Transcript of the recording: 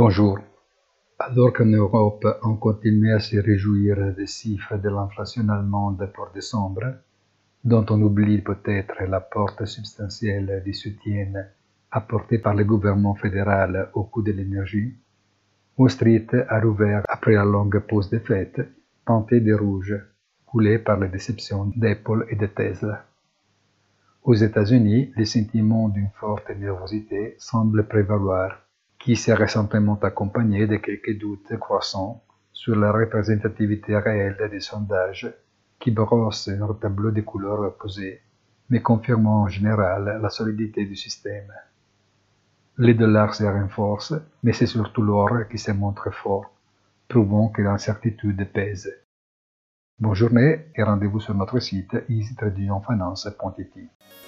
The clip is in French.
Bonjour. Alors qu'en Europe, on continue à se réjouir des chiffres de l'inflation allemande pour décembre, dont on oublie peut-être l'apport substantiel du soutien apporté par le gouvernement fédéral au coût de l'énergie, Wall Street a rouvert après la longue pause de fête, teintée de rouge, coulée par les déceptions d'Apple et de Tesla. Aux États-Unis, le sentiment d'une forte nervosité semble prévaloir, qui s'est récemment accompagné de quelques doutes croissants sur la représentativité réelle des sondages qui brossent un tableau de couleurs opposées, mais confirmant en général la solidité du système. Les dollars se renforcent, mais c'est surtout l'or qui se montre fort, prouvant que l'incertitude pèse. Bonne journée et rendez-vous sur notre site easytradingfinance.it.